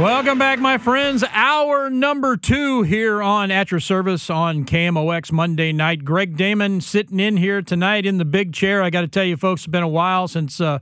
Welcome back, my friends. Hour number two here on At Your Service on KMOX Monday night. Greg Damon sitting in here tonight in the big chair. I got to tell you, folks, it's been a while since uh,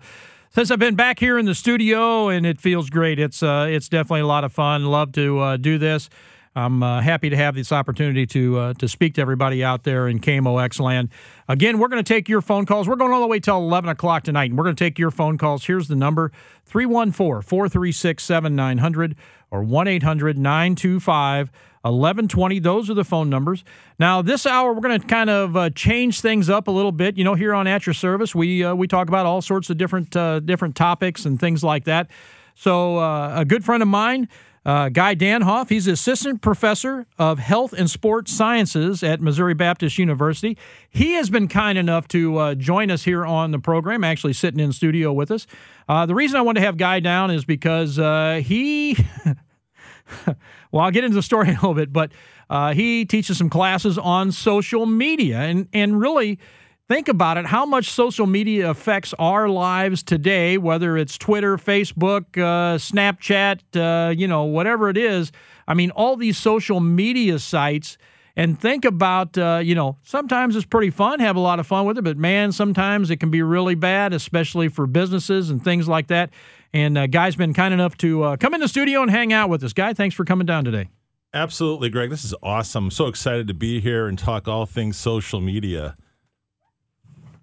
since I've been back here in the studio, and it feels great. It's uh, it's definitely a lot of fun. Love to uh, do this. I'm uh, happy to have this opportunity to uh, to speak to everybody out there in KMOX land. Again, we're going to take your phone calls. We're going all the way till 11 o'clock tonight, and we're going to take your phone calls. Here's the number 314 436 7900 or 1 800 925 1120. Those are the phone numbers. Now, this hour, we're going to kind of uh, change things up a little bit. You know, here on At Your Service, we, uh, we talk about all sorts of different, uh, different topics and things like that. So, uh, a good friend of mine, uh, Guy Danhoff, he's assistant professor of health and sports sciences at Missouri Baptist University. He has been kind enough to uh, join us here on the program, actually sitting in studio with us. Uh, the reason I wanted to have Guy down is because uh, he, well, I'll get into the story in a little bit, but uh, he teaches some classes on social media and, and really think about it how much social media affects our lives today whether it's twitter facebook uh, snapchat uh, you know whatever it is i mean all these social media sites and think about uh, you know sometimes it's pretty fun have a lot of fun with it but man sometimes it can be really bad especially for businesses and things like that and uh, guy's been kind enough to uh, come in the studio and hang out with us guy thanks for coming down today Absolutely, Greg. This is awesome. I'm so excited to be here and talk all things social media.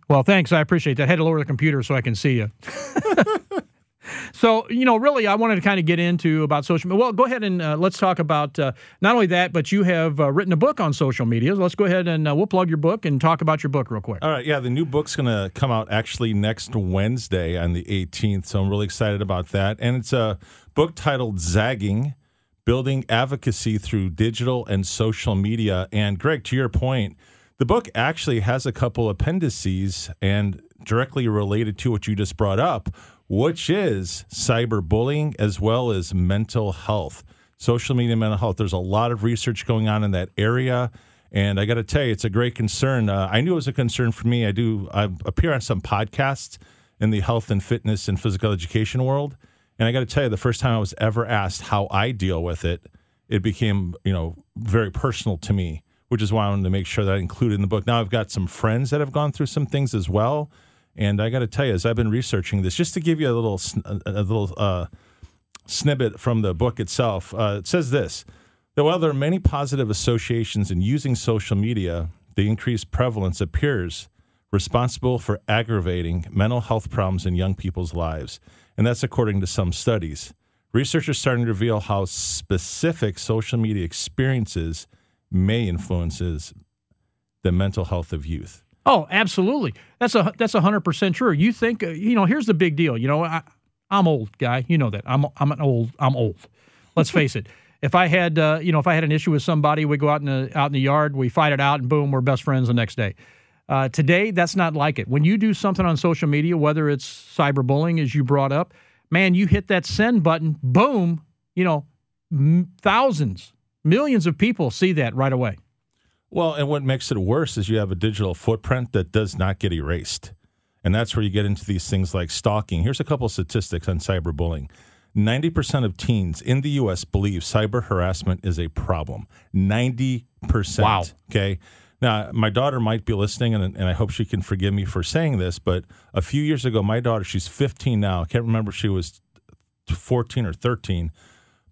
Well, thanks. I appreciate that. I had to lower the computer so I can see you. so, you know, really, I wanted to kind of get into about social media. Well, go ahead and uh, let's talk about uh, not only that, but you have uh, written a book on social media. So let's go ahead and uh, we'll plug your book and talk about your book real quick. All right. Yeah, the new book's going to come out actually next Wednesday on the 18th. So I'm really excited about that. And it's a book titled Zagging Building Advocacy Through Digital and Social Media. And Greg, to your point, the book actually has a couple appendices and directly related to what you just brought up, which is cyberbullying as well as mental health. Social media mental health. There's a lot of research going on in that area. And I got to tell you, it's a great concern. Uh, I knew it was a concern for me. I do I appear on some podcasts in the health and fitness and physical education world. And I got to tell you, the first time I was ever asked how I deal with it, it became, you know, very personal to me which is why I wanted to make sure that I included in the book. Now I've got some friends that have gone through some things as well, and I got to tell you, as I've been researching this, just to give you a little a little uh, snippet from the book itself, uh, it says this: that while there are many positive associations in using social media, the increased prevalence appears responsible for aggravating mental health problems in young people's lives, and that's according to some studies. Researchers starting to reveal how specific social media experiences may influences the mental health of youth. Oh, absolutely. That's a that's hundred percent true. You think uh, you know? Here's the big deal. You know, I, I'm old guy. You know that. I'm I'm an old. I'm old. Let's face it. If I had, uh, you know, if I had an issue with somebody, we go out in the out in the yard, we fight it out, and boom, we're best friends the next day. Uh, today, that's not like it. When you do something on social media, whether it's cyberbullying, as you brought up, man, you hit that send button, boom, you know, m- thousands, millions of people see that right away. Well, and what makes it worse is you have a digital footprint that does not get erased. And that's where you get into these things like stalking. Here's a couple of statistics on cyberbullying 90% of teens in the U.S. believe cyber harassment is a problem. 90%. Wow. Okay. Now, my daughter might be listening, and, and I hope she can forgive me for saying this, but a few years ago, my daughter, she's 15 now. I can't remember if she was 14 or 13,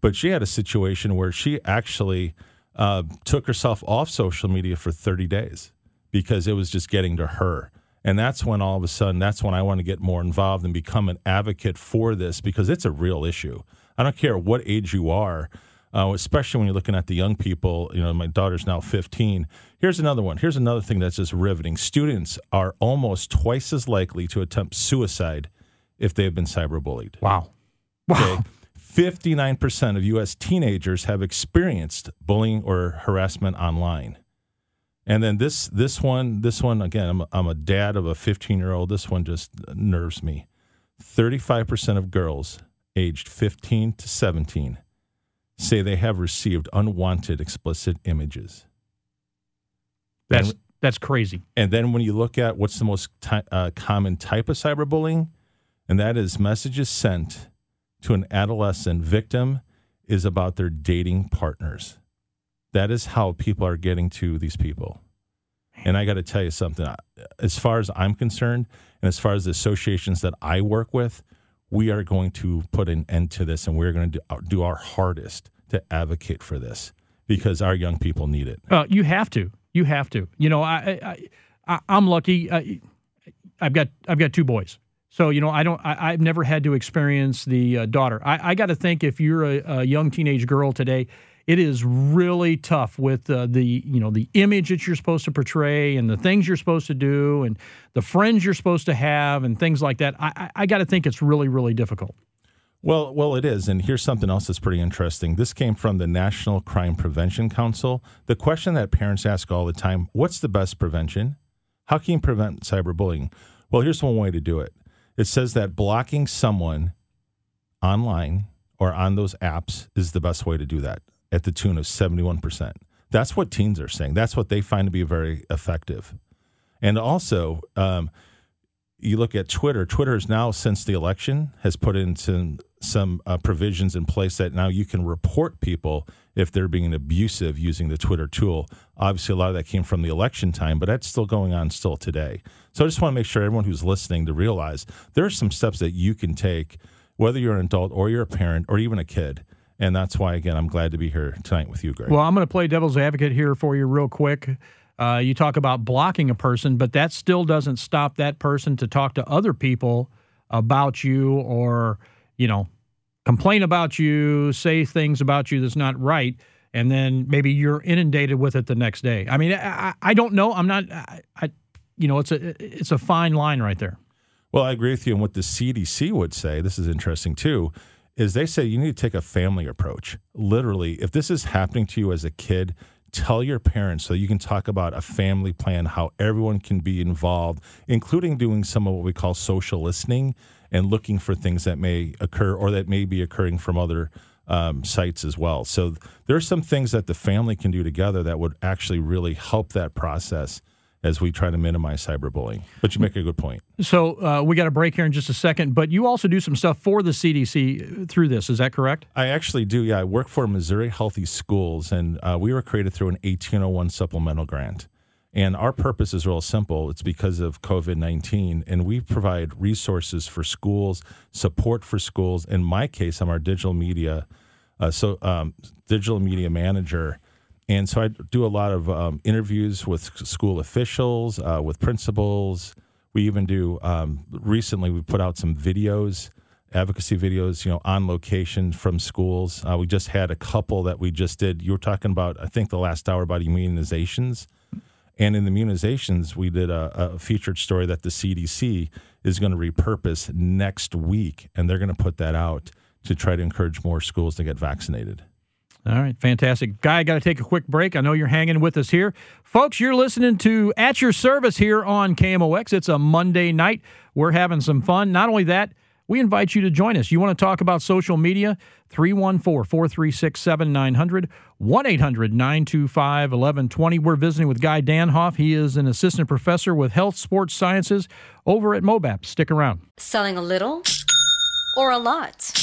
but she had a situation where she actually uh, took herself off social media for 30 days because it was just getting to her. And that's when all of a sudden, that's when I want to get more involved and become an advocate for this because it's a real issue. I don't care what age you are, uh, especially when you're looking at the young people. You know, my daughter's now 15. Here's another one. Here's another thing that's just riveting. Students are almost twice as likely to attempt suicide if they have been cyberbullied. Wow. Wow. Okay. 59% of U.S. teenagers have experienced bullying or harassment online. And then this this one this one again I'm a, I'm a dad of a 15 year old. This one just nerves me. 35 percent of girls aged 15 to 17 say they have received unwanted explicit images. That's and, that's crazy. And then when you look at what's the most ty- uh, common type of cyberbullying, and that is messages sent to an adolescent victim is about their dating partners. That is how people are getting to these people. And I got to tell you something. As far as I'm concerned, and as far as the associations that I work with, we are going to put an end to this and we're going to do, do our hardest to advocate for this because our young people need it. Uh, you have to. You have to. You know, I, I, I am lucky. I, I've got I've got two boys, so you know I don't. I, have never had to experience the uh, daughter. I, I got to think if you're a, a young teenage girl today it is really tough with uh, the you know the image that you're supposed to portray and the things you're supposed to do and the friends you're supposed to have and things like that. I, I, I got to think it's really really difficult. Well, well, it is. And here's something else that's pretty interesting. This came from the National Crime Prevention Council. The question that parents ask all the time: What's the best prevention? How can you prevent cyberbullying? Well, here's one way to do it. It says that blocking someone online or on those apps is the best way to do that at the tune of 71%. That's what teens are saying. That's what they find to be very effective. And also, um, you look at Twitter. Twitter is now, since the election, has put into some uh, provisions in place that now you can report people if they're being abusive using the Twitter tool. Obviously, a lot of that came from the election time, but that's still going on still today. So I just want to make sure everyone who's listening to realize there are some steps that you can take, whether you're an adult or you're a parent or even a kid, and that's why, again, I'm glad to be here tonight with you, Greg. Well, I'm going to play devil's advocate here for you, real quick. Uh, you talk about blocking a person, but that still doesn't stop that person to talk to other people about you or, you know, complain about you, say things about you that's not right, and then maybe you're inundated with it the next day. I mean, I, I don't know. I'm not. I, I, you know, it's a it's a fine line right there. Well, I agree with you. And what the CDC would say, this is interesting too is they say you need to take a family approach. Literally, if this is happening to you as a kid, tell your parents so you can talk about a family plan, how everyone can be involved, including doing some of what we call social listening and looking for things that may occur or that may be occurring from other um, sites as well. So there are some things that the family can do together that would actually really help that process as we try to minimize cyberbullying. But you make a good point. So uh, we got a break here in just a second, but you also do some stuff for the CDC through this. Is that correct? I actually do. Yeah, I work for Missouri Healthy Schools, and uh, we were created through an 1801 supplemental grant. And our purpose is real simple. It's because of COVID 19, and we provide resources for schools, support for schools. In my case, I'm our digital media, uh, so um, digital media manager and so I do a lot of um, interviews with school officials, uh, with principals. We even do um, recently. We put out some videos, advocacy videos, you know, on location from schools. Uh, we just had a couple that we just did. You were talking about, I think, the last hour about immunizations, And in the immunizations, we did a, a featured story that the CDC is going to repurpose next week, and they're going to put that out to try to encourage more schools to get vaccinated. All right, fantastic. Guy, got to take a quick break. I know you're hanging with us here. Folks, you're listening to At Your Service here on KMOX. It's a Monday night. We're having some fun. Not only that, we invite you to join us. You want to talk about social media? 314 436 7900, 1 800 925 1120. We're visiting with Guy Danhoff. He is an assistant professor with health sports sciences over at MOBAP. Stick around. Selling a little or a lot?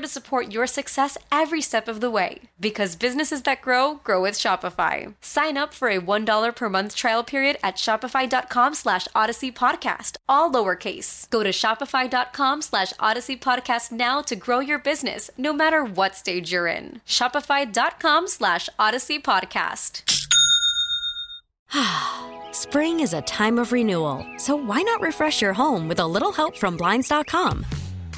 to support your success every step of the way. Because businesses that grow, grow with Shopify. Sign up for a $1 per month trial period at shopify.com slash audacy podcast, all lowercase. Go to shopify.com slash audacy podcast now to grow your business, no matter what stage you're in. Shopify.com slash audacy podcast. Spring is a time of renewal, so why not refresh your home with a little help from Blinds.com?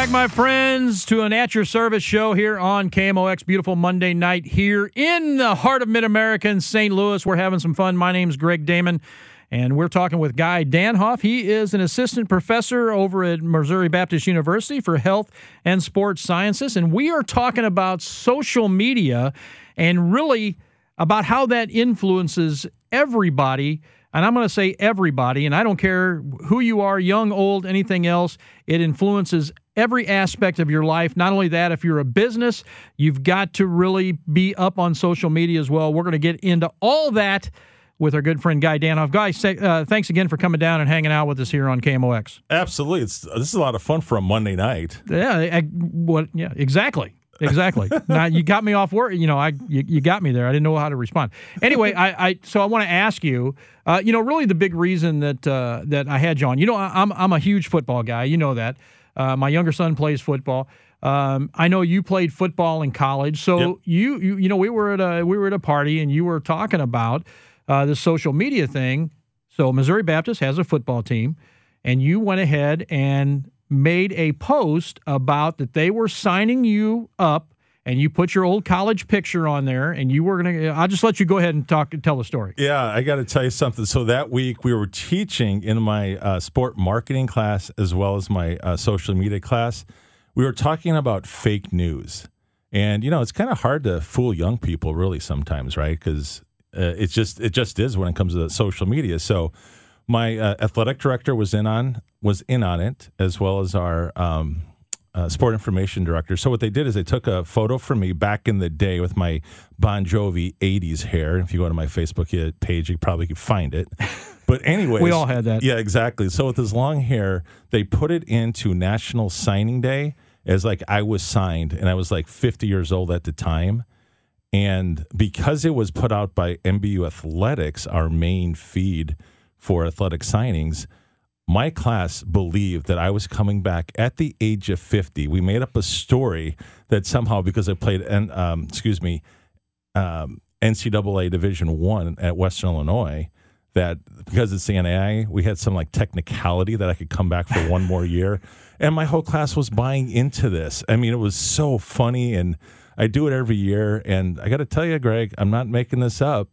back, my friends, to an At Your Service show here on KMOX. Beautiful Monday night here in the heart of Mid America St. Louis. We're having some fun. My name's Greg Damon, and we're talking with Guy Danhoff. He is an assistant professor over at Missouri Baptist University for Health and Sports Sciences, and we are talking about social media and really about how that influences everybody and I'm going to say everybody, and I don't care who you are, young, old, anything else, it influences every aspect of your life. Not only that, if you're a business, you've got to really be up on social media as well. We're going to get into all that with our good friend Guy Danhoff. Guy, uh, thanks again for coming down and hanging out with us here on KMOX. Absolutely, it's this is a lot of fun for a Monday night. Yeah, I, what? Yeah, exactly. exactly. now you got me off work. You know, I you, you, got me there. I didn't know how to respond. Anyway, I, I so I want to ask you. Uh, you know, really the big reason that uh, that I had you on. You know, I, I'm I'm a huge football guy. You know that. Uh, my younger son plays football. Um, I know you played football in college, so yep. you, you you know we were at a we were at a party and you were talking about uh, the social media thing. So Missouri Baptist has a football team, and you went ahead and made a post about that they were signing you up and you put your old college picture on there, and you were gonna. I'll just let you go ahead and talk tell the story. Yeah, I got to tell you something. So that week we were teaching in my uh, sport marketing class as well as my uh, social media class. We were talking about fake news, and you know it's kind of hard to fool young people really sometimes, right? Because uh, it's just it just is when it comes to social media. So my uh, athletic director was in on was in on it as well as our um, uh, sport information director. So what they did is they took a photo from me back in the day with my Bon Jovi '80s hair. If you go to my Facebook page, you probably could find it. But anyway, we all had that. Yeah, exactly. So with his long hair, they put it into National Signing Day as like I was signed, and I was like 50 years old at the time. And because it was put out by MBU Athletics, our main feed for athletic signings, my class believed that I was coming back at the age of 50. We made up a story that somehow, because I played, um, excuse me, um, NCAA Division One at Western Illinois, that because it's the NAI, we had some like technicality that I could come back for one more year. And my whole class was buying into this. I mean, it was so funny. And I do it every year. And I got to tell you, Greg, I'm not making this up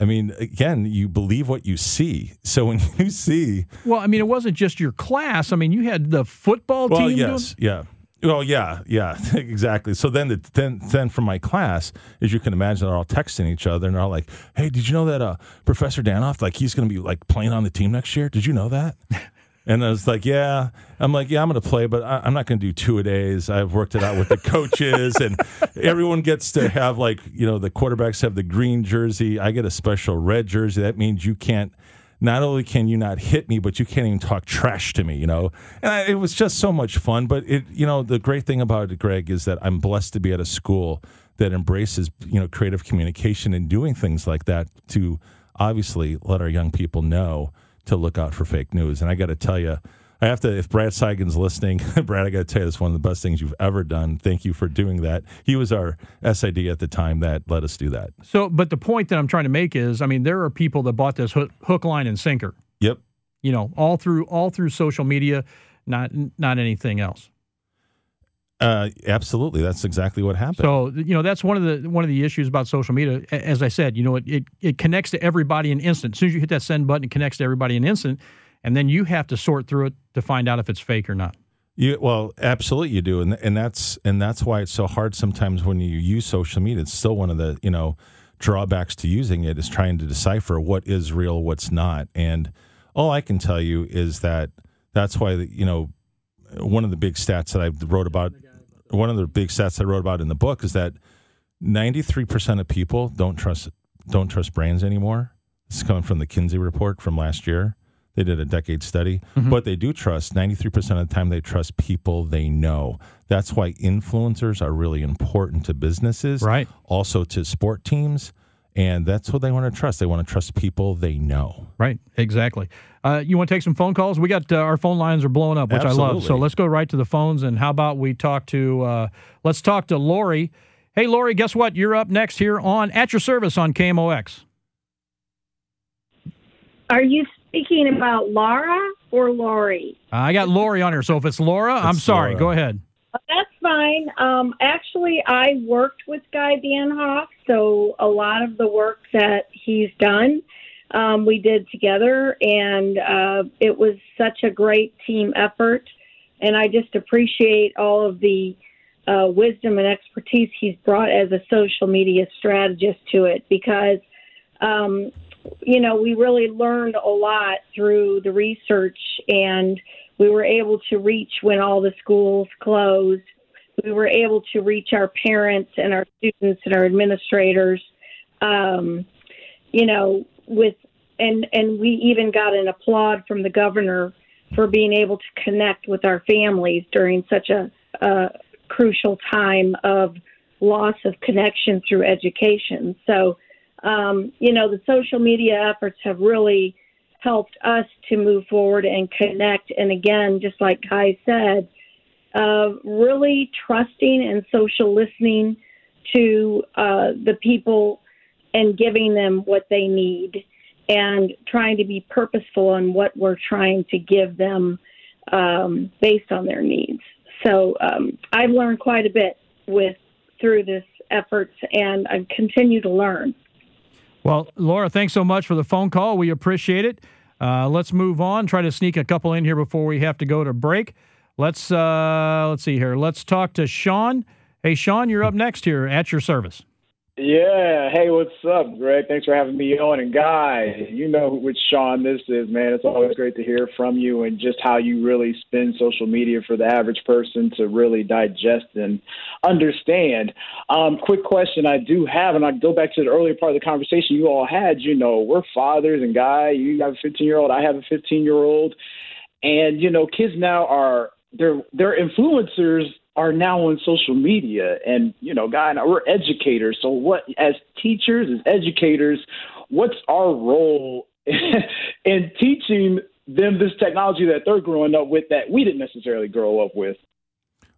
I mean, again, you believe what you see. So when you see, well, I mean, it wasn't just your class. I mean, you had the football well, team. Yes, doing- yeah. Well, yeah, yeah, exactly. So then, the, then, then from my class, as you can imagine, they're all texting each other, and they're all like, "Hey, did you know that uh, Professor Danhoff, like, he's going to be like playing on the team next year? Did you know that?" And I was like, yeah. I'm like, yeah, I'm going to play, but I, am not going to do two a days. I've worked it out with the coaches, and everyone gets to have like, you know, the quarterbacks have the green jersey. I get a special red jersey. That means you can't. Not only can you not hit me, but you can't even talk trash to me. You know, and I, it was just so much fun. But it, you know, the great thing about it, Greg, is that I'm blessed to be at a school that embraces, you know, creative communication and doing things like that to obviously let our young people know to look out for fake news. And I got to tell you, I have to, if Brad Seigen's listening, Brad, I got to tell you, it's one of the best things you've ever done. Thank you for doing that. He was our SID at the time that let us do that. So, but the point that I'm trying to make is, I mean, there are people that bought this hook, hook line, and sinker. Yep. You know, all through all through social media, not not anything else. Uh, absolutely, that's exactly what happened. So you know that's one of the one of the issues about social media. As I said, you know it, it, it connects to everybody in instant. As soon as you hit that send button, it connects to everybody in instant, and then you have to sort through it to find out if it's fake or not. You, well, absolutely, you do, and and that's and that's why it's so hard sometimes when you use social media. It's still one of the you know drawbacks to using it is trying to decipher what is real, what's not, and all I can tell you is that that's why you know one of the big stats that I wrote about one of the big stats I wrote about in the book is that 93% of people don't trust don't trust brands anymore. This is coming from the Kinsey report from last year. They did a decade study, mm-hmm. but they do trust 93% of the time they trust people they know. That's why influencers are really important to businesses, right? Also to sport teams and that's what they want to trust. They want to trust people they know. Right, exactly. Uh, you want to take some phone calls? We got uh, our phone lines are blowing up, which Absolutely. I love. So let's go right to the phones. And how about we talk to uh, let's talk to Lori. Hey, Lori, guess what? You're up next here on At Your Service on KMOX. Are you speaking about Laura or Lori? I got Lori on here. So if it's Laura, it's I'm sorry. Laura. Go ahead. That's fine. Um, actually, I worked with Guy Danhoff, so a lot of the work that he's done, um, we did together, and uh, it was such a great team effort. And I just appreciate all of the uh, wisdom and expertise he's brought as a social media strategist to it because, um, you know, we really learned a lot through the research and we were able to reach when all the schools closed. We were able to reach our parents and our students and our administrators. Um, you know, with and and we even got an applaud from the governor for being able to connect with our families during such a, a crucial time of loss of connection through education. So, um, you know, the social media efforts have really helped us to move forward and connect. And again, just like Guy said, uh, really trusting and social listening to uh, the people and giving them what they need and trying to be purposeful on what we're trying to give them um, based on their needs. So um, I've learned quite a bit with through this efforts, and I continue to learn. Well, Laura, thanks so much for the phone call. We appreciate it. Uh, let's move on. Try to sneak a couple in here before we have to go to break. Let's uh, let's see here. Let's talk to Sean. Hey, Sean, you're up next here at your service. Yeah. Hey, what's up, Greg? Thanks for having me on. And Guy, you know which Sean this is, man. It's always great to hear from you and just how you really spin social media for the average person to really digest and understand. Um, quick question I do have, and I go back to the earlier part of the conversation you all had. You know, we're fathers, and Guy, you have a 15 year old, I have a 15 year old, and you know, kids now are they're they're influencers are now on social media and you know god we're educators so what as teachers as educators what's our role in teaching them this technology that they're growing up with that we didn't necessarily grow up with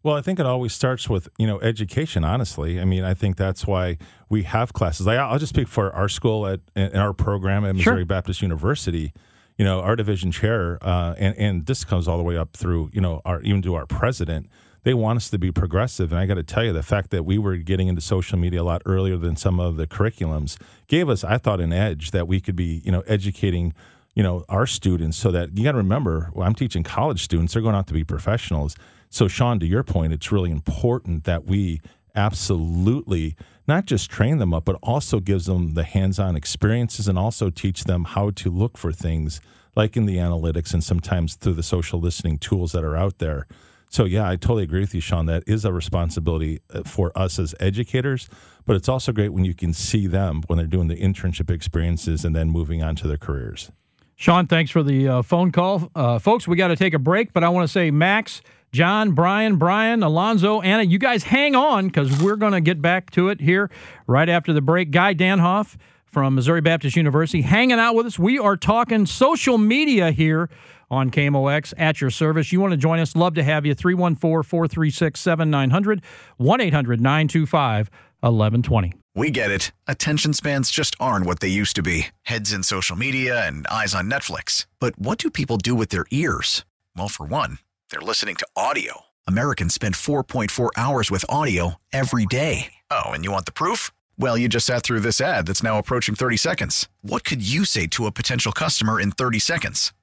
well, I think it always starts with you know education. Honestly, I mean, I think that's why we have classes. Like, I'll just speak for our school at in our program at Missouri sure. Baptist University. You know, our division chair, uh, and and this comes all the way up through you know our even to our president they want us to be progressive. And I got to tell you, the fact that we were getting into social media a lot earlier than some of the curriculums gave us, I thought, an edge that we could be, you know, educating, you know, our students so that you got to remember, well, I'm teaching college students, they're going out to be professionals. So, Sean, to your point, it's really important that we absolutely not just train them up, but also gives them the hands-on experiences and also teach them how to look for things like in the analytics and sometimes through the social listening tools that are out there. So, yeah, I totally agree with you, Sean. That is a responsibility uh, for us as educators, but it's also great when you can see them when they're doing the internship experiences and then moving on to their careers. Sean, thanks for the uh, phone call. Uh, folks, we got to take a break, but I want to say, Max, John, Brian, Brian, Alonzo, Anna, you guys hang on because we're going to get back to it here right after the break. Guy Danhoff from Missouri Baptist University hanging out with us. We are talking social media here on KMOX at your service. You want to join us? Love to have you. 314 436 7900 1 800 925 1120. We get it. Attention spans just aren't what they used to be heads in social media and eyes on Netflix. But what do people do with their ears? Well, for one, they're listening to audio. Americans spend 4.4 hours with audio every day. Oh, and you want the proof? Well, you just sat through this ad that's now approaching 30 seconds. What could you say to a potential customer in 30 seconds?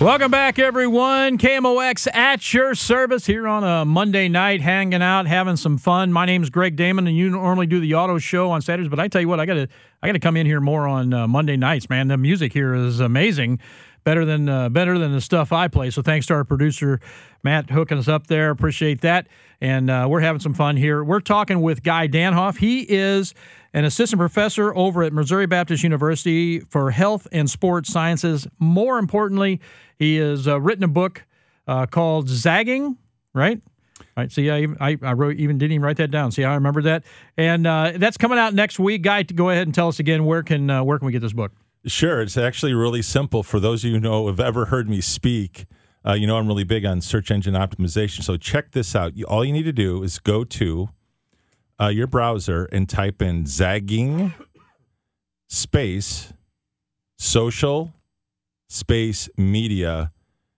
Welcome back, everyone. KMOX at your service here on a Monday night, hanging out, having some fun. My name is Greg Damon, and you normally do the auto show on Saturdays. But I tell you what, I got to I got to come in here more on uh, Monday nights. Man, the music here is amazing, better than uh, better than the stuff I play. So thanks to our producer Matt hooking us up there. Appreciate that, and uh, we're having some fun here. We're talking with Guy Danhoff. He is an assistant professor over at Missouri Baptist University for Health and Sports Sciences. More importantly he has uh, written a book uh, called Zagging, right? Right. See, I, I, I, wrote even didn't even write that down. See, I remember that, and uh, that's coming out next week. Guy, go ahead and tell us again where can uh, where can we get this book? Sure, it's actually really simple. For those of you who know have ever heard me speak, uh, you know I'm really big on search engine optimization. So check this out. All you need to do is go to uh, your browser and type in zagging space social space media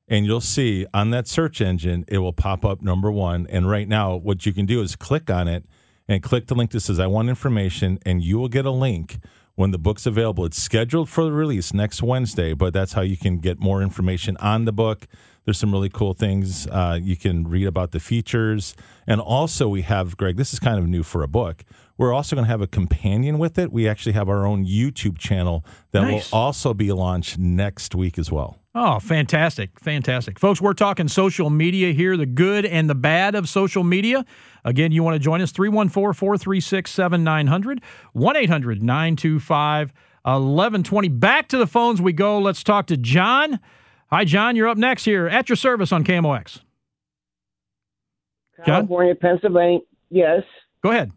and you'll see on that search engine it will pop up number one. And right now what you can do is click on it and click the link that says i want information and you will get a link when the book's available. It's scheduled for the release next wednesday but that's how you can get more information on the book there's some really cool things uh, you can read about the features and also we have greg this is kind of new for a book we're also going to have a companion with it. We actually have our own YouTube channel that nice. will also be launched next week as well. Oh, fantastic. Fantastic. Folks, we're talking social media here, the good and the bad of social media. Again, you want to join us 314 436 7900 1 800 925 1120. Back to the phones we go. Let's talk to John. Hi, John. You're up next here at your service on KMOX. California, John? Pennsylvania. Yes. Go ahead.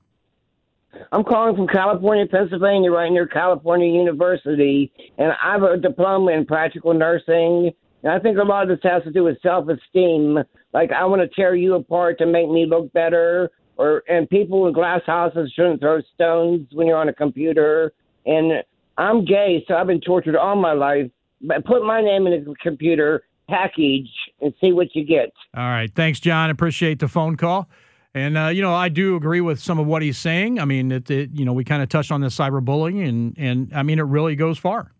I'm calling from California, Pennsylvania, right near California University, and I have a diploma in practical nursing. And I think a lot of this has to do with self esteem. like I want to tear you apart to make me look better, or and people in glass houses shouldn't throw stones when you're on a computer. And I'm gay, so I've been tortured all my life. But put my name in a computer package and see what you get. All right. Thanks, John. Appreciate the phone call. And uh, you know, I do agree with some of what he's saying. I mean, it, it you know, we kind of touched on this cyberbullying, and and I mean, it really goes far.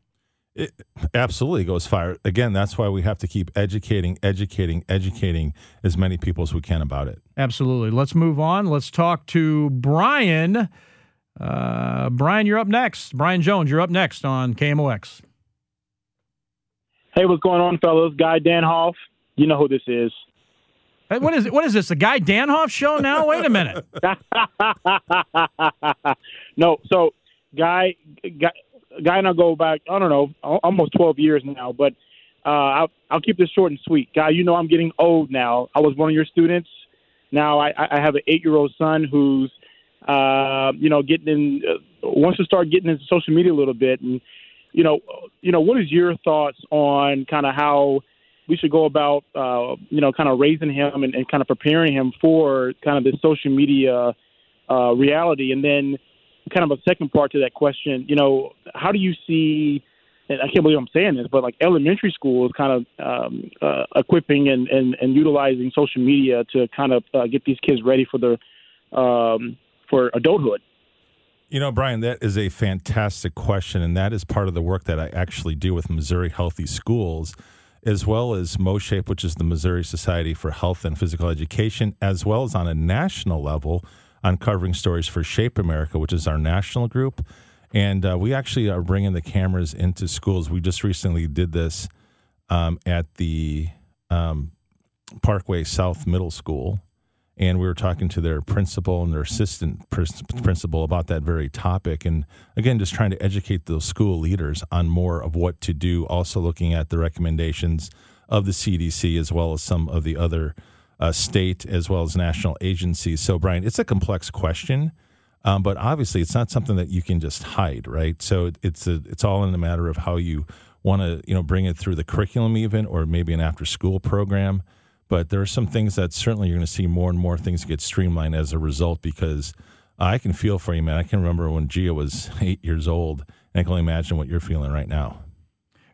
It absolutely goes far. Again, that's why we have to keep educating, educating, educating as many people as we can about it. Absolutely. Let's move on. Let's talk to Brian. Uh, Brian, you're up next. Brian Jones, you're up next on KMOX. Hey, what's going on, fellas? Guy Danhoff. You know who this is. Hey, what is it? What is this? The Guy Danhoff show now? Wait a minute. no, so Guy, Guy, Guy and I go back. I don't know, almost twelve years now. But uh, I'll, I'll keep this short and sweet. Guy, you know I'm getting old now. I was one of your students. Now I, I have an eight-year-old son who's, uh, you know, getting in, uh, wants to start getting into social media a little bit. And you know, you know, what is your thoughts on kind of how we should go about, uh, you know, kind of raising him and, and kind of preparing him for kind of this social media uh, reality. And then, kind of a second part to that question, you know, how do you see? And I can't believe I'm saying this, but like elementary school is kind of um, uh, equipping and, and, and utilizing social media to kind of uh, get these kids ready for the um, for adulthood. You know, Brian, that is a fantastic question, and that is part of the work that I actually do with Missouri Healthy Schools as well as MoShape, which is the Missouri Society for Health and Physical Education, as well as on a national level, uncovering stories for Shape America, which is our national group. And uh, we actually are bringing the cameras into schools. We just recently did this um, at the um, Parkway South Middle School and we were talking to their principal and their assistant principal about that very topic. And again just trying to educate those school leaders on more of what to do also looking at the recommendations of the cdc as well as some of the other uh, state as well as national agencies. So brian it's a complex question um, but obviously it's not something that you can just hide right? So it's a, it's all in the matter of how you want to you know bring it through the curriculum even or maybe an after school program but there are some things that certainly you're going to see more and more things get streamlined as a result because I can feel for you, man. I can remember when Gia was eight years old, and I can only imagine what you're feeling right now.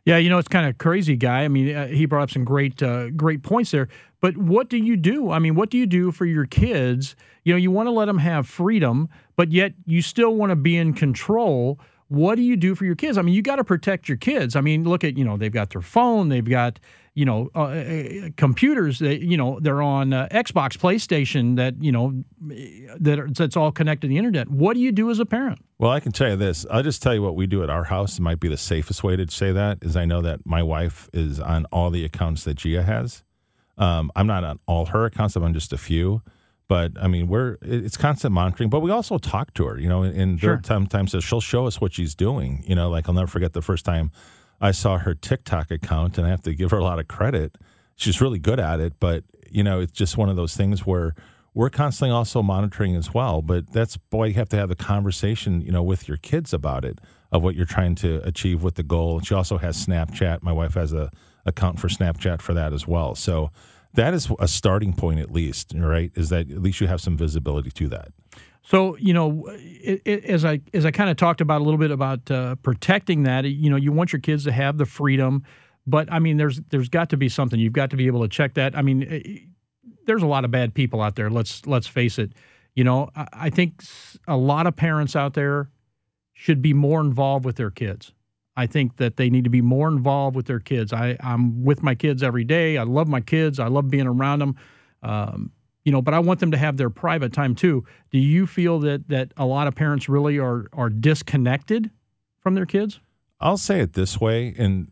Yeah, you know it's kind of crazy, guy. I mean, uh, he brought up some great, uh, great points there. But what do you do? I mean, what do you do for your kids? You know, you want to let them have freedom, but yet you still want to be in control. What do you do for your kids? I mean, you got to protect your kids. I mean, look at you know they've got their phone, they've got you know, uh, uh, computers that you know they're on uh, Xbox, PlayStation that you know that are, that's all connected to the internet. What do you do as a parent? Well, I can tell you this. I'll just tell you what we do at our house. It might be the safest way to say that is I know that my wife is on all the accounts that Gia has. Um, I'm not on all her accounts. I'm on just a few. But I mean, we're it's constant monitoring. But we also talk to her, you know, and sure. there are sometimes she'll show us what she's doing. You know, like I'll never forget the first time I saw her TikTok account, and I have to give her a lot of credit. She's really good at it, but you know, it's just one of those things where we're constantly also monitoring as well. But that's boy, you have to have a conversation, you know, with your kids about it of what you're trying to achieve with the goal. She also has Snapchat. My wife has a account for Snapchat for that as well. So that is a starting point, at least, right? Is that at least you have some visibility to that. So you know, it, it, as I as I kind of talked about a little bit about uh, protecting that, you know, you want your kids to have the freedom, but I mean, there's there's got to be something. You've got to be able to check that. I mean, it, there's a lot of bad people out there. Let's let's face it. You know, I, I think a lot of parents out there should be more involved with their kids. I think that they need to be more involved with their kids. I, I'm with my kids every day. I love my kids. I love being around them. Um, you know, but I want them to have their private time too. Do you feel that that a lot of parents really are are disconnected from their kids? I'll say it this way, and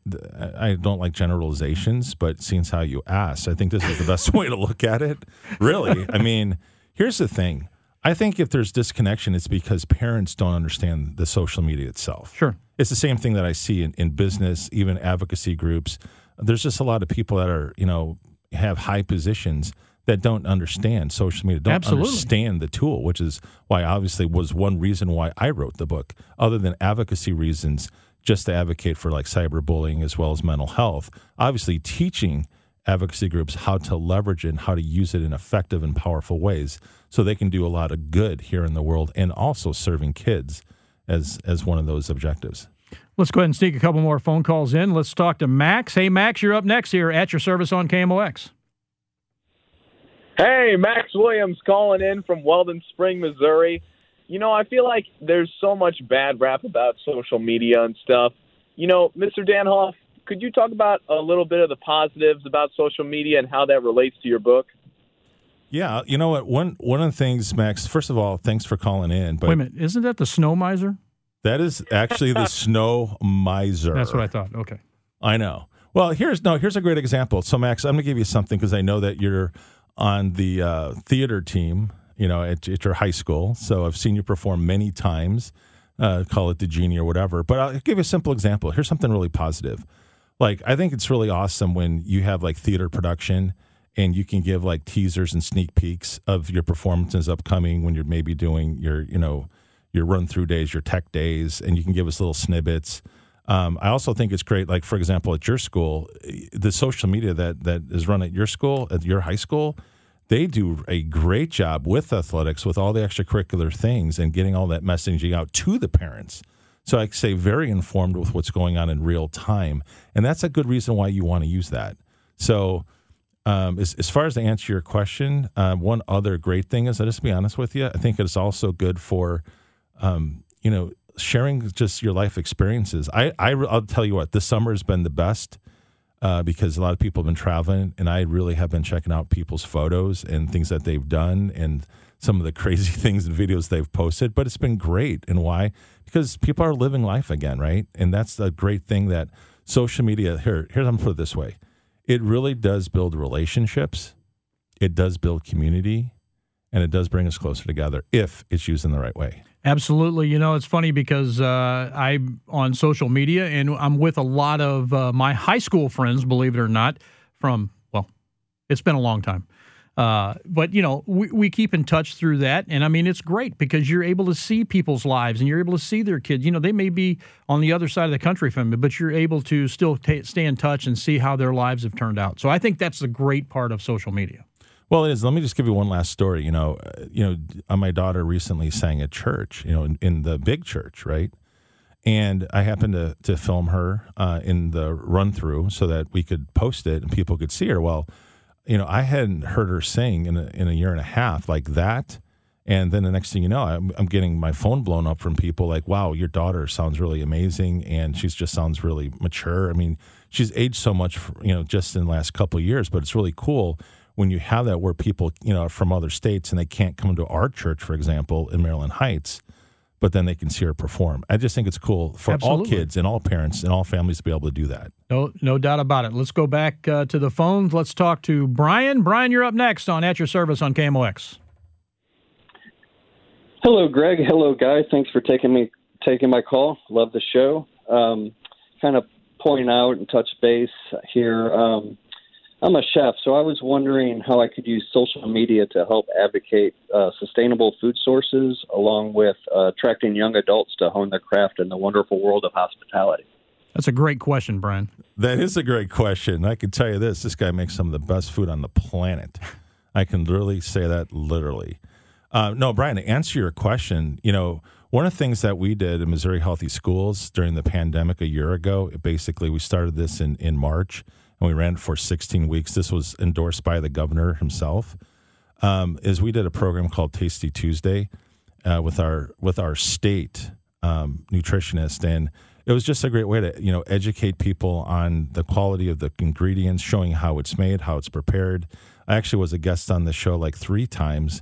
I don't like generalizations, but seeing how you ask, I think this is the best way to look at it. Really, I mean, here's the thing. I think if there's disconnection, it's because parents don't understand the social media itself. Sure. It's the same thing that I see in, in business, even advocacy groups. There's just a lot of people that are, you know, have high positions that don't understand social media, don't Absolutely. understand the tool, which is why obviously was one reason why I wrote the book, other than advocacy reasons, just to advocate for like cyberbullying as well as mental health. Obviously, teaching advocacy groups how to leverage it and how to use it in effective and powerful ways so they can do a lot of good here in the world and also serving kids as as one of those objectives. Let's go ahead and sneak a couple more phone calls in. Let's talk to Max. Hey, Max, you're up next here at your service on KMOX. Hey, Max Williams calling in from Weldon Spring, Missouri. You know, I feel like there's so much bad rap about social media and stuff. You know, Mr. Danhoff, could you talk about a little bit of the positives about social media and how that relates to your book? Yeah, you know what? One one of the things, Max. First of all, thanks for calling in. But Wait a minute, isn't that the snow miser? That is actually the snow miser. That's what I thought. Okay, I know. Well, here's no. Here's a great example. So, Max, I'm going to give you something because I know that you're on the uh, theater team. You know, at, at, your high school. So I've seen you perform many times. Uh, call it the genie or whatever. But I'll give you a simple example. Here's something really positive. Like I think it's really awesome when you have like theater production and you can give like teasers and sneak peeks of your performances upcoming when you're maybe doing your you know your run through days, your tech days, and you can give us little snippets. Um, I also think it's great, like for example, at your school, the social media that that is run at your school, at your high school, they do a great job with athletics, with all the extracurricular things, and getting all that messaging out to the parents. So I say very informed with what's going on in real time, and that's a good reason why you want to use that. So um, as, as, far as to answer your question, uh, one other great thing is, I'll just be honest with you, I think it's also good for, um, you know, sharing just your life experiences. I, I, will tell you what, this summer has been the best uh, because a lot of people have been traveling, and I really have been checking out people's photos and things that they've done and some of the crazy things and videos they've posted. But it's been great. And why? Because people are living life again, right? And that's the great thing that social media, here, here's, I'm put it this way it really does build relationships, it does build community, and it does bring us closer together if it's used in the right way. Absolutely. You know, it's funny because uh, I'm on social media and I'm with a lot of uh, my high school friends, believe it or not, from, well, it's been a long time. Uh, but you know, we, we keep in touch through that, and I mean, it's great because you're able to see people's lives and you're able to see their kids. You know, they may be on the other side of the country from you, but you're able to still t- stay in touch and see how their lives have turned out. So I think that's the great part of social media. Well, it is. Let me just give you one last story. You know, uh, you know, uh, my daughter recently sang at church. You know, in, in the big church, right? And I happened to to film her uh, in the run through so that we could post it and people could see her. Well you know, I hadn't heard her sing in a, in a year and a half like that. And then the next thing you know, I'm, I'm, getting my phone blown up from people like, wow, your daughter sounds really amazing. And she's just sounds really mature. I mean, she's aged so much, for, you know, just in the last couple years, but it's really cool when you have that where people, you know, from other states and they can't come to our church, for example, in Maryland Heights but then they can see her perform. I just think it's cool for Absolutely. all kids and all parents and all families to be able to do that. No, no doubt about it. Let's go back uh, to the phones. Let's talk to Brian. Brian, you're up next on At Your Service on KMOX. Hello, Greg. Hello, Guy. Thanks for taking me taking my call. Love the show. Um, kind of point out and touch base here. Um, I'm a chef, so I was wondering how I could use social media to help advocate uh, sustainable food sources, along with uh, attracting young adults to hone their craft in the wonderful world of hospitality. That's a great question, Brian. That is a great question. I can tell you this: this guy makes some of the best food on the planet. I can literally say that literally. Uh, no, Brian, to answer your question, you know, one of the things that we did in Missouri Healthy Schools during the pandemic a year ago, basically, we started this in in March and we ran for 16 weeks. This was endorsed by the governor himself. Um, is we did a program called Tasty Tuesday uh, with our with our state um, nutritionist, and it was just a great way to you know educate people on the quality of the ingredients, showing how it's made, how it's prepared. I actually was a guest on the show like three times.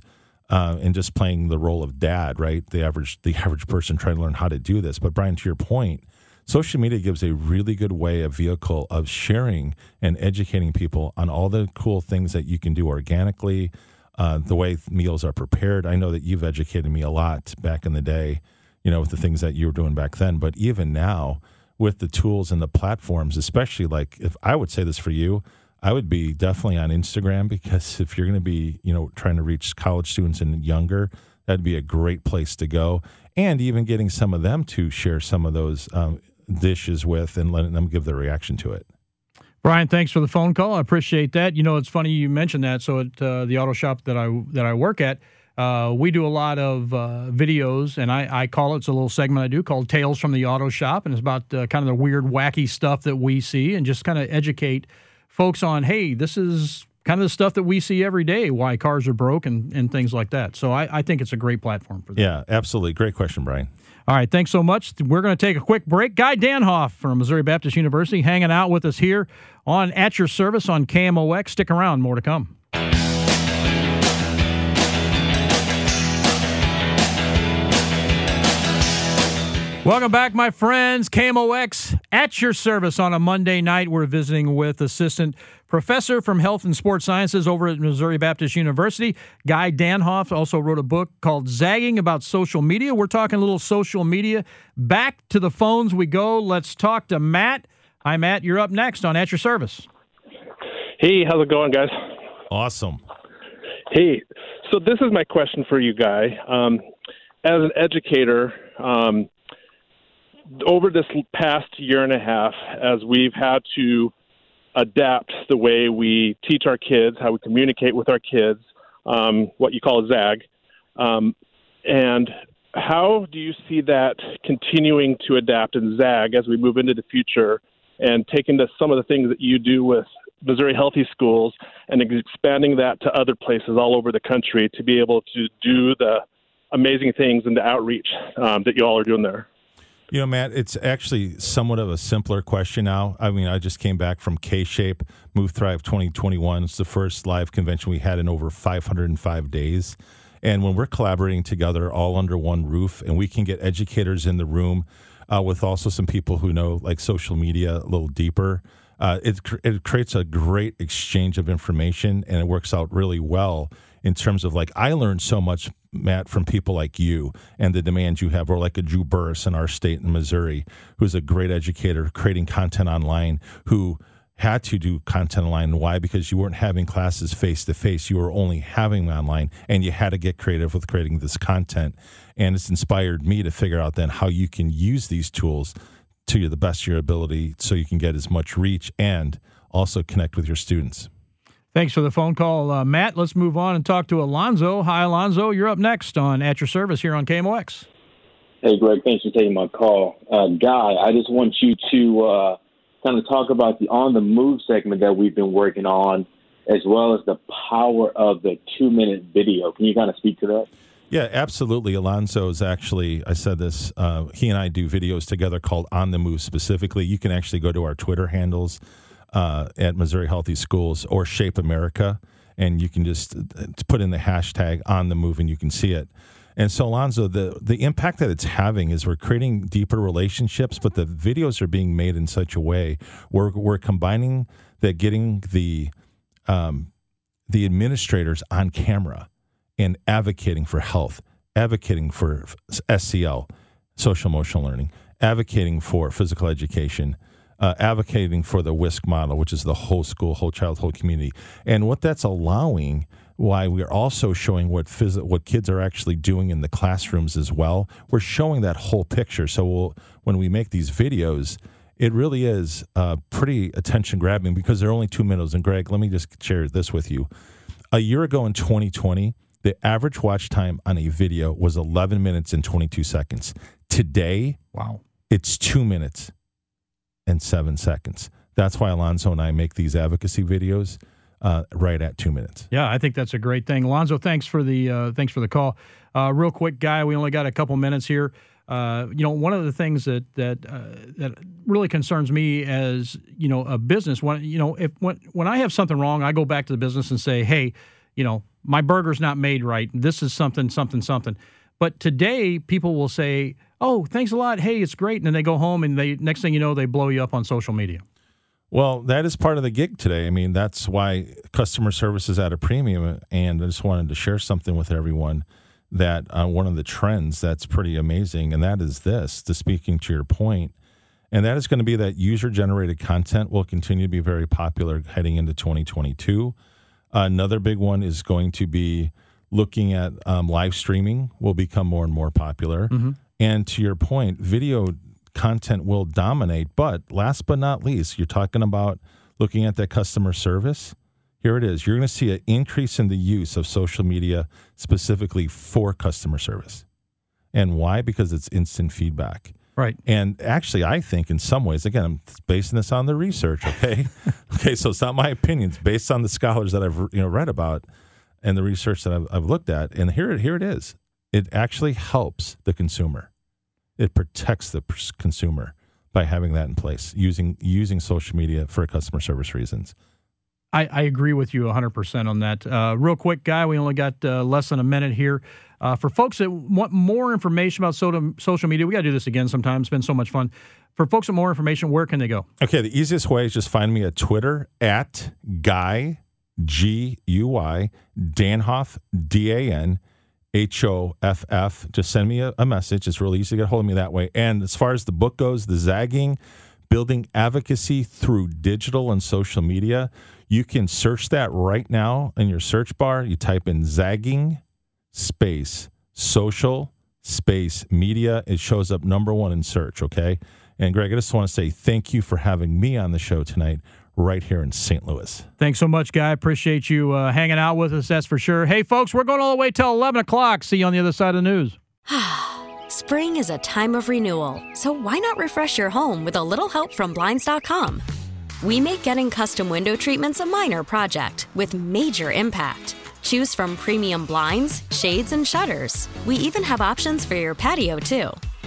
Uh, and just playing the role of dad, right? The average the average person trying to learn how to do this. But Brian, to your point, social media gives a really good way, a vehicle of sharing and educating people on all the cool things that you can do organically, uh, the way meals are prepared. I know that you've educated me a lot back in the day, you know, with the things that you were doing back then. But even now, with the tools and the platforms, especially like if I would say this for you, I would be definitely on Instagram because if you're going to be, you know, trying to reach college students and younger, that'd be a great place to go. And even getting some of them to share some of those um, dishes with and letting them give their reaction to it. Brian, thanks for the phone call. I appreciate that. You know, it's funny you mentioned that. So at uh, the auto shop that I that I work at, uh, we do a lot of uh, videos, and I, I, call it, it's a little segment I do called Tales from the Auto Shop, and it's about uh, kind of the weird, wacky stuff that we see and just kind of educate folks on, hey, this is kind of the stuff that we see every day, why cars are broke and, and things like that. So I, I think it's a great platform for that. Yeah, absolutely. Great question, Brian. All right, thanks so much. We're going to take a quick break. Guy Danhoff from Missouri Baptist University hanging out with us here on At Your Service on KMOX. Stick around, more to come. Welcome back, my friends. KMOX at your service on a Monday night. We're visiting with Assistant Professor from Health and Sports Sciences over at Missouri Baptist University. Guy Danhoff also wrote a book called Zagging about social media. We're talking a little social media. Back to the phones we go. Let's talk to Matt. Hi, Matt. You're up next on At Your Service. Hey, how's it going, guys? Awesome. Hey, so this is my question for you, Guy. Um, as an educator, um, over this past year and a half, as we've had to adapt the way we teach our kids, how we communicate with our kids, um, what you call a ZAG, um, and how do you see that continuing to adapt and zag as we move into the future and take into some of the things that you do with Missouri Healthy Schools and expanding that to other places all over the country to be able to do the amazing things and the outreach um, that you all are doing there? You know, Matt, it's actually somewhat of a simpler question now. I mean, I just came back from K Shape Move Thrive 2021. It's the first live convention we had in over 505 days. And when we're collaborating together all under one roof and we can get educators in the room uh, with also some people who know like social media a little deeper, uh, it, it creates a great exchange of information and it works out really well in terms of like I learned so much, Matt, from people like you and the demands you have, or like a Drew Burris in our state in Missouri, who's a great educator creating content online, who had to do content online. Why? Because you weren't having classes face to face. You were only having them online, and you had to get creative with creating this content. And it's inspired me to figure out then how you can use these tools to the best of your ability so you can get as much reach and also connect with your students. Thanks for the phone call, uh, Matt. Let's move on and talk to Alonzo. Hi, Alonzo. You're up next on At Your Service here on KMOX. Hey, Greg. Thanks for taking my call. Uh, Guy, I just want you to uh, kind of talk about the On the Move segment that we've been working on, as well as the power of the two minute video. Can you kind of speak to that? Yeah, absolutely. Alonzo is actually, I said this, uh, he and I do videos together called On the Move specifically. You can actually go to our Twitter handles uh, at Missouri Healthy Schools or Shape America, and you can just uh, put in the hashtag on the move and you can see it. And so, Alonzo, the, the impact that it's having is we're creating deeper relationships, but the videos are being made in such a way where we're combining that getting the um, the administrators on camera and advocating for health, advocating for SEL, social emotional learning, advocating for physical education, uh, advocating for the WSCC model, which is the whole school, whole child, whole community. And what that's allowing, why we're also showing what phys- what kids are actually doing in the classrooms as well. We're showing that whole picture. So we'll, when we make these videos, it really is uh, pretty attention grabbing because they're only two minutes. And Greg, let me just share this with you. A year ago in 2020, the average watch time on a video was 11 minutes and 22 seconds. Today, wow, it's two minutes and seven seconds. That's why Alonzo and I make these advocacy videos uh, right at two minutes. Yeah, I think that's a great thing. Alonzo, thanks for the uh, thanks for the call. Uh, real quick, guy, we only got a couple minutes here. Uh, you know, one of the things that that uh, that really concerns me as you know a business when you know if when when I have something wrong, I go back to the business and say, hey, you know, my burger's not made right. This is something, something, something. But today, people will say, "Oh, thanks a lot. Hey, it's great," and then they go home and they next thing you know, they blow you up on social media. Well, that is part of the gig today. I mean, that's why customer service is at a premium. And I just wanted to share something with everyone that uh, one of the trends that's pretty amazing, and that is this. To speaking to your point, and that is going to be that user generated content will continue to be very popular heading into 2022. Another big one is going to be looking at um, live streaming will become more and more popular. Mm-hmm. And to your point, video content will dominate. But last but not least, you're talking about looking at that customer service, here it is. You're going to see an increase in the use of social media specifically for customer service. And why? Because it's instant feedback. Right. And actually, I think in some ways, again, I'm basing this on the research. Okay. okay. So it's not my opinion. It's based on the scholars that I've you know read about and the research that I've, I've looked at. And here, here it is. It actually helps the consumer. It protects the consumer by having that in place using using social media for customer service reasons. I, I agree with you 100% on that. Uh, real quick, guy, we only got uh, less than a minute here. Uh, for folks that want more information about social, social media, we got to do this again sometime. It's been so much fun. For folks with more information, where can they go? Okay, the easiest way is just find me at Twitter at Guy G U Y Danhoff D A N H O F F. Just send me a, a message. It's really easy to get hold of me that way. And as far as the book goes, the zagging, building advocacy through digital and social media, you can search that right now in your search bar. You type in zagging space social space media. It shows up number one in search. Okay. And Greg, I just want to say thank you for having me on the show tonight, right here in St. Louis. Thanks so much, Guy. Appreciate you uh, hanging out with us. That's for sure. Hey, folks, we're going all the way till 11 o'clock. See you on the other side of the news. Spring is a time of renewal, so why not refresh your home with a little help from Blinds.com? We make getting custom window treatments a minor project with major impact. Choose from premium blinds, shades, and shutters. We even have options for your patio, too.